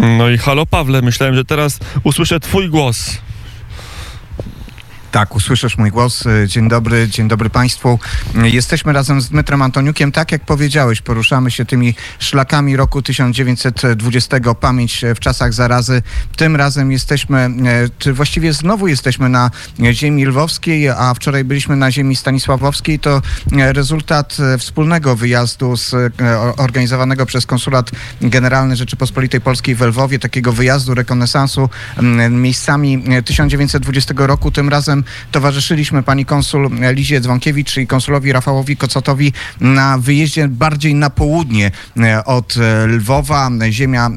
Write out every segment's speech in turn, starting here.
No i halo Pawle, myślałem, że teraz usłyszę twój głos. Tak, usłyszysz mój głos. Dzień dobry, dzień dobry Państwu. Jesteśmy razem z Dmytrem Antoniukiem. Tak jak powiedziałeś, poruszamy się tymi szlakami roku 1920, pamięć w czasach zarazy. Tym razem jesteśmy, czy właściwie znowu jesteśmy na ziemi lwowskiej, a wczoraj byliśmy na ziemi stanisławowskiej. To rezultat wspólnego wyjazdu z, organizowanego przez Konsulat Generalny Rzeczypospolitej Polskiej w Lwowie, takiego wyjazdu, rekonesansu miejscami 1920 roku. Tym razem towarzyszyliśmy pani konsul Lizie Dzwonkiewicz i konsulowi Rafałowi Kocotowi na wyjeździe bardziej na południe e, od e, Lwowa, ziemia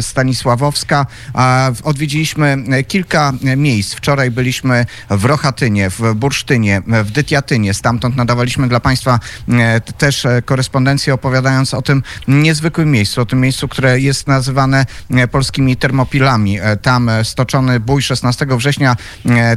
stanisławowska. Odwiedziliśmy kilka miejsc. Wczoraj byliśmy w Rochatynie, w Bursztynie, w Dytiatynie. Stamtąd nadawaliśmy dla państwa e, też korespondencję opowiadając o tym niezwykłym miejscu, o tym miejscu, które jest nazywane polskimi termopilami. Tam stoczony bój 16 września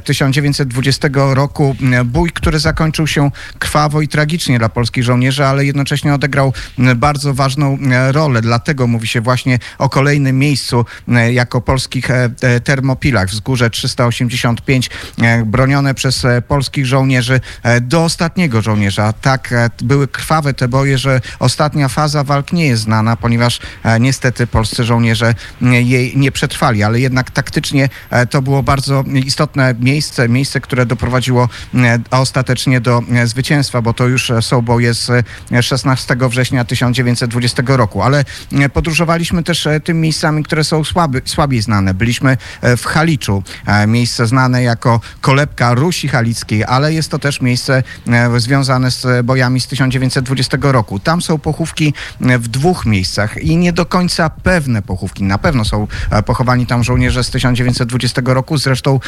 1920 2020 roku bój, który zakończył się krwawo i tragicznie dla polskich żołnierzy, ale jednocześnie odegrał bardzo ważną rolę. Dlatego mówi się właśnie o kolejnym miejscu jako polskich e, e, termopilach. Wzgórze 385 e, bronione przez polskich żołnierzy do ostatniego żołnierza. Tak były krwawe te boje, że ostatnia faza walk nie jest znana, ponieważ niestety polscy żołnierze jej nie przetrwali, ale jednak taktycznie to było bardzo istotne miejsce, miejsce które doprowadziło e, ostatecznie do e, zwycięstwa, bo to już są boje z 16 września 1920 roku. Ale e, podróżowaliśmy też tymi miejscami, które są słaby, słabiej znane. Byliśmy w Haliczu, miejsce znane jako kolebka Rusi Halickiej, ale jest to też miejsce związane z bojami z 1920 roku. Tam są pochówki w dwóch miejscach i nie do końca pewne pochówki. Na pewno są pochowani tam żołnierze z 1920 roku. Zresztą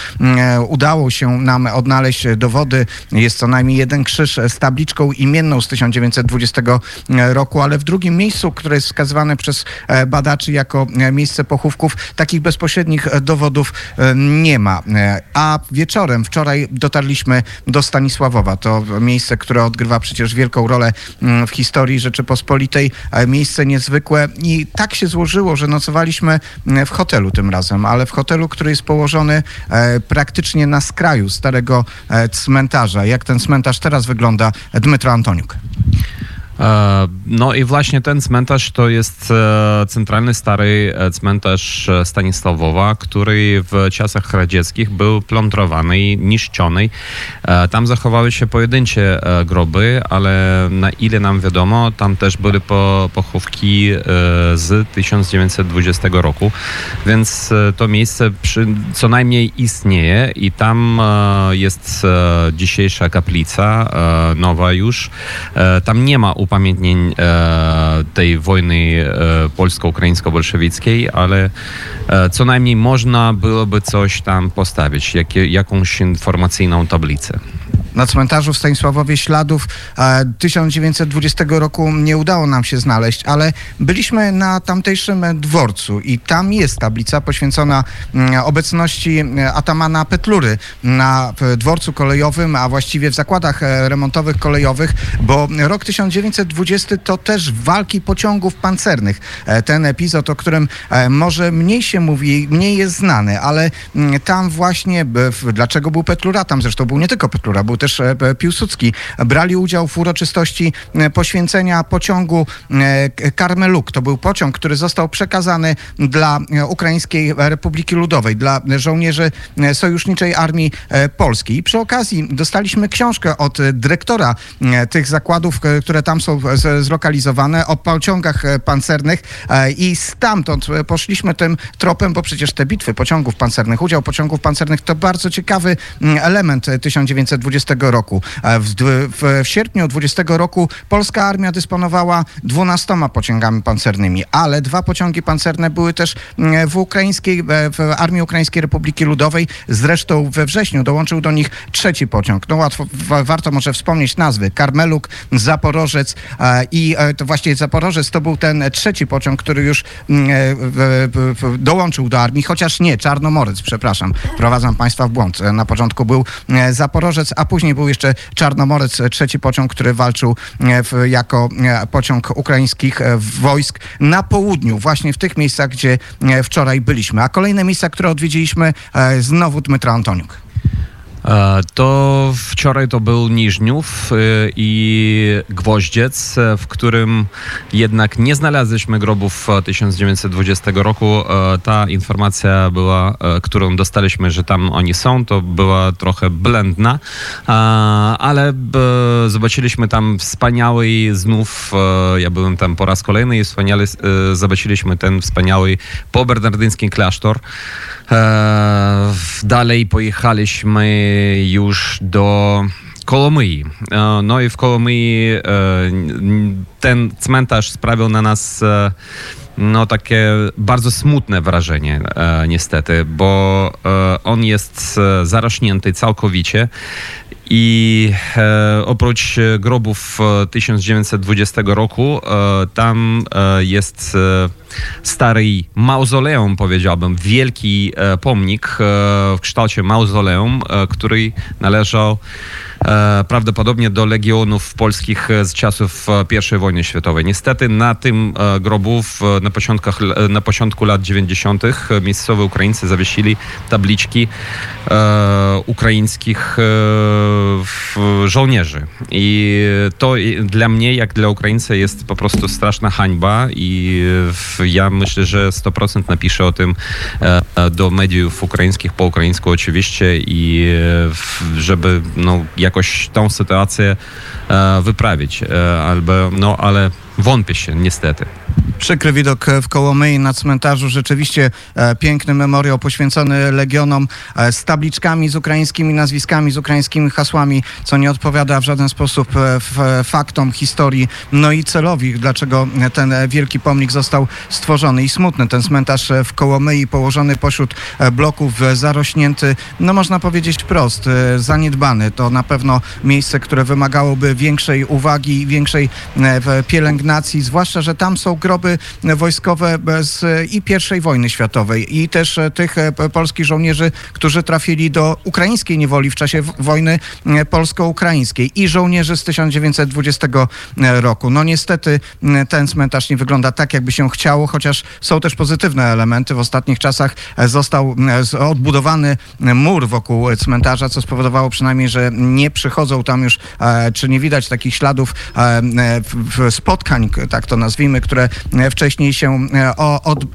udało się nam odnaleźć dowody. Jest co najmniej jeden krzyż z tabliczką imienną z 1920 roku, ale w drugim miejscu, które jest wskazywane przez e, badaczy jako e, miejsce pochówków, takich bezpośrednich dowodów e, nie ma. A wieczorem, wczoraj dotarliśmy do Stanisławowa. To miejsce, które odgrywa przecież wielką rolę mm, w historii Rzeczypospolitej. Miejsce niezwykłe i tak się złożyło, że nocowaliśmy w hotelu tym razem, ale w hotelu, który jest położony praktycznie na skraju starego e, cmentarza. Jak ten cmentarz teraz wygląda? Dmytro Antoniuk. E, no i właśnie ten cmentarz to jest e, centralny stary e, cmentarz Stanisławowa, który w czasach radzieckich był plądrowany i niszczony. Tam zachowały się pojedyncze groby, ale na ile nam wiadomo, tam też były po, pochówki z 1920 roku, więc to miejsce przy, co najmniej istnieje i tam jest dzisiejsza kaplica, nowa już. Tam nie ma upamiętnień e, tej wojny e, polsko-ukraińsko-bolszewickiej, ale e, co najmniej można byłoby coś tam postawić, jakie, jakąś informacyjną tablicę na cmentarzu w Stanisławowie śladów 1920 roku nie udało nam się znaleźć, ale byliśmy na tamtejszym dworcu i tam jest tablica poświęcona mm, obecności mm, atamana Petlury na dworcu kolejowym, a właściwie w zakładach e, remontowych kolejowych, bo rok 1920 to też walki pociągów pancernych. E, ten epizod, o którym e, może mniej się mówi, mniej jest znany, ale mm, tam właśnie, dlaczego był Petlura? Tam zresztą był nie tylko Petlura, był też e, Piłsudski, brali udział w uroczystości e, poświęcenia pociągu e, Karmeluk. To był pociąg, który został przekazany dla Ukraińskiej Republiki Ludowej, dla żołnierzy Sojuszniczej Armii Polskiej. I przy okazji dostaliśmy książkę od dyrektora tych zakładów, które tam są zlokalizowane, o pociągach pancernych i stamtąd poszliśmy tym tropem, bo przecież te bitwy pociągów pancernych, udział pociągów pancernych to bardzo ciekawy element 1920 roku. E, w, w, w sierpniu 20 roku polska armia dysponowała 12 pociągami pancernymi, ale dwa pociągi pancerne były też mm, w ukraińskiej, e, w Armii Ukraińskiej Republiki Ludowej. Zresztą we wrześniu dołączył do nich trzeci pociąg. No łatwo, warto może wspomnieć nazwy. Karmeluk, Zaporożec e, i to właśnie Zaporożec to był ten trzeci pociąg, który już mm, dołączył do armii, chociaż nie, Czarnomorec, przepraszam. Prowadzam Państwa w błąd. Na początku był Zaporożec, a później Później był jeszcze Czarnomorec, trzeci pociąg, który walczył e, w, jako e, pociąg ukraińskich e, wojsk na południu, właśnie w tych miejscach, gdzie wczoraj byliśmy. A kolejne miejsca, które odwiedziliśmy, znowu Dmytro Antoniuk. E, To wczoraj to był Niżniów e, i Gwoździec, e, w którym jednak nie znaleźliśmy grobów e, 1920 roku. Ta informacja była, którą dostaliśmy, że tam oni są, to była trochę blędna, E, ale zobaczyliśmy tam wspaniały znów, ja byłem tam po raz kolejny i wspaniale zobaczyliśmy ten wspaniały pobernardyński klasztor. E, Dalej pojechaliśmy już do Kolomyi. E, No i w Kolomyi e, ten cmentarz sprawił na nas no takie bardzo smutne wrażenie niestety, bo on jest zarośnięty całkowicie i e, oprócz e, grobów e, 1920 roku, e, tam e, jest stary mauzoleum, powiedziałbym, wielki pomnik w kształcie mauzoleum, który należał prawdopodobnie do legionów polskich e, z czasów e, I wojny światowej. Niestety na tym e, grobu na, początkach, e, na początku lat 90. miejscowi Ukraińcy zawiesili tabliczki e, ukraińskich e, żołnierzy. I to dla mnie, jak dla Ukraińca, jest po prostu straszna hańba i ja myślę, że 100% napiszę o tym e, e, do mediów ukraińskich, po ukraińsku oczywiście i e, żeby no, jakoś tą sytuację e, wyprawić. E, albo, no, ale wątpię się, niestety. Przykry widok w Kołomyi na cmentarzu. Rzeczywiście e, piękny memoriał poświęcony legionom e, z tabliczkami, z ukraińskimi nazwiskami, z ukraińskimi hasłami, co nie odpowiada w żaden sposób e, faktom, historii, no i celowi, dlaczego ten wielki pomnik został stworzony. I smutny ten cmentarz w Kołomyi, położony pośród bloków, zarośnięty, no można powiedzieć wprost, zaniedbany. To na pewno miejsce, które wymagałoby większej uwagi, większej pielęgnacji, zwłaszcza, że tam są groby wojskowe z i I wojny światowej i też e, tych e, polskich żołnierzy, którzy trafili do ukraińskiej niewoli w czasie wojny e, polsko-ukraińskiej i żołnierzy z 1920 roku. No niestety ten cmentarz nie wygląda tak, jakby się chciało, chociaż są też pozytywne elementy. W ostatnich czasach został odbudowany mur wokół cmentarza, co spowodowało przynajmniej, że nie przychodzą tam już, czy nie widać takich śladów spotkań, tak to nazwijmy, które wcześniej się e,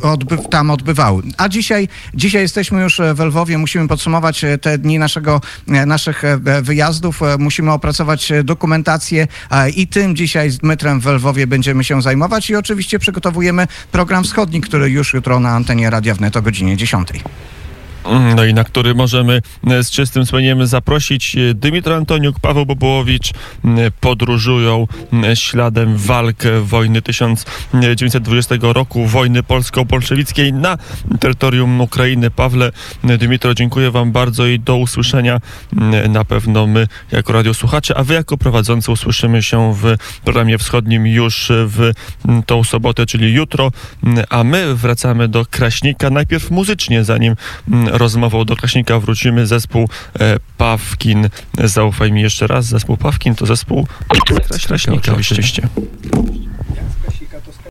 odby, tam odbywały. A dzisiaj, dzisiaj jesteśmy już e, w Lwowie, musimy podsumować e, te dni naszego, e, naszych e, wyjazdów, E, musimy opracować e, dokumentację e, i tym dzisiaj z Dmytrem w Lwowie będziemy się zajmować i oczywiście przygotowujemy program wschodni, który już jutro na antenie Radia Wnet o godzinie 10. No i na który możemy e, z czystym sumieniem zaprosić e, Dymitro Antoniuk, Paweł Bobołowicz podróżują śladem walk wojny 1920 roku, wojny polsko-bolszewickiej na terytorium Ukrainy. Pawle, Dymitro, dziękuję wam bardzo i do usłyszenia. Na pewno my jako radiosłuchacze, a wy jako prowadzący usłyszymy się w programie wschodnim już w tą sobotę, czyli jutro, a my wracamy do Kraśnika najpierw muzycznie, zanim rozmową do Kraśnika wrócimy. Zespół e, Pawkin. Zaufaj mi jeszcze raz, zespół Pawkin to zespół Kraśnika oczywiście.